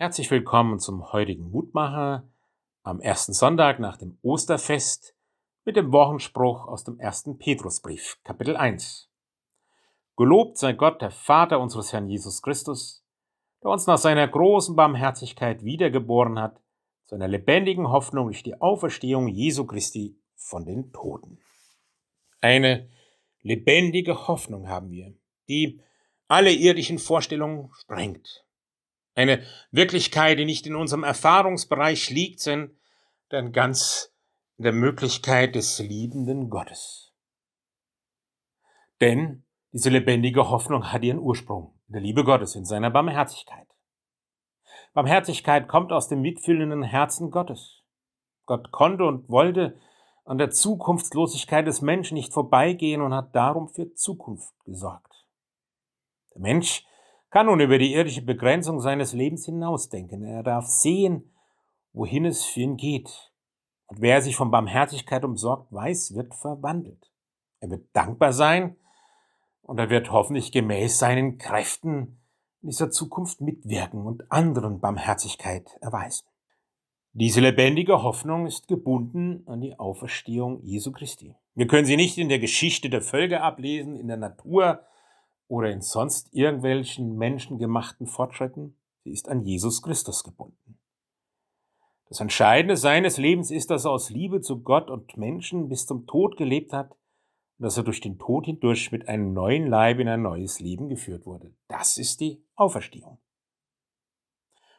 Herzlich willkommen zum heutigen Mutmacher am ersten Sonntag nach dem Osterfest mit dem Wochenspruch aus dem ersten Petrusbrief, Kapitel 1. Gelobt sei Gott, der Vater unseres Herrn Jesus Christus, der uns nach seiner großen Barmherzigkeit wiedergeboren hat, zu einer lebendigen Hoffnung durch die Auferstehung Jesu Christi von den Toten. Eine lebendige Hoffnung haben wir, die alle irdischen Vorstellungen sprengt. Eine Wirklichkeit, die nicht in unserem Erfahrungsbereich liegt, sondern ganz in der Möglichkeit des liebenden Gottes. Denn diese lebendige Hoffnung hat ihren Ursprung in der Liebe Gottes, in seiner Barmherzigkeit. Barmherzigkeit kommt aus dem mitfühlenden Herzen Gottes. Gott konnte und wollte an der Zukunftslosigkeit des Menschen nicht vorbeigehen und hat darum für Zukunft gesorgt. Der Mensch kann nun über die irdische Begrenzung seines Lebens hinausdenken. Er darf sehen, wohin es für ihn geht. Und wer sich von Barmherzigkeit umsorgt weiß, wird verwandelt. Er wird dankbar sein und er wird hoffentlich gemäß seinen Kräften in dieser Zukunft mitwirken und anderen Barmherzigkeit erweisen. Diese lebendige Hoffnung ist gebunden an die Auferstehung Jesu Christi. Wir können sie nicht in der Geschichte der Völker ablesen, in der Natur, oder in sonst irgendwelchen menschengemachten Fortschritten, sie ist an Jesus Christus gebunden. Das Entscheidende seines Lebens ist, dass er aus Liebe zu Gott und Menschen bis zum Tod gelebt hat und dass er durch den Tod hindurch mit einem neuen Leib in ein neues Leben geführt wurde. Das ist die Auferstehung.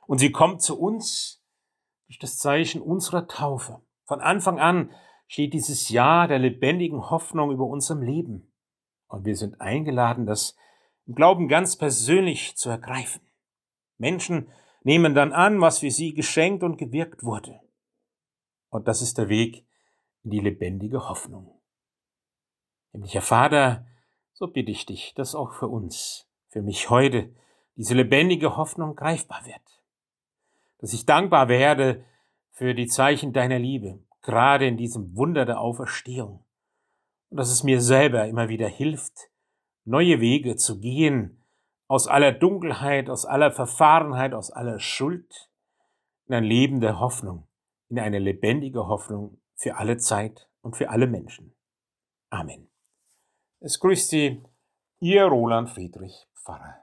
Und sie kommt zu uns durch das Zeichen unserer Taufe. Von Anfang an steht dieses Ja der lebendigen Hoffnung über unserem Leben. Und wir sind eingeladen, das im Glauben ganz persönlich zu ergreifen. Menschen nehmen dann an, was für sie geschenkt und gewirkt wurde. Und das ist der Weg in die lebendige Hoffnung. Himmlischer Vater, so bitte ich dich, dass auch für uns, für mich heute, diese lebendige Hoffnung greifbar wird. Dass ich dankbar werde für die Zeichen deiner Liebe, gerade in diesem Wunder der Auferstehung dass es mir selber immer wieder hilft, neue Wege zu gehen, aus aller Dunkelheit, aus aller Verfahrenheit, aus aller Schuld, in ein Leben der Hoffnung, in eine lebendige Hoffnung für alle Zeit und für alle Menschen. Amen. Es grüßt Sie, Ihr Roland Friedrich Pfarrer.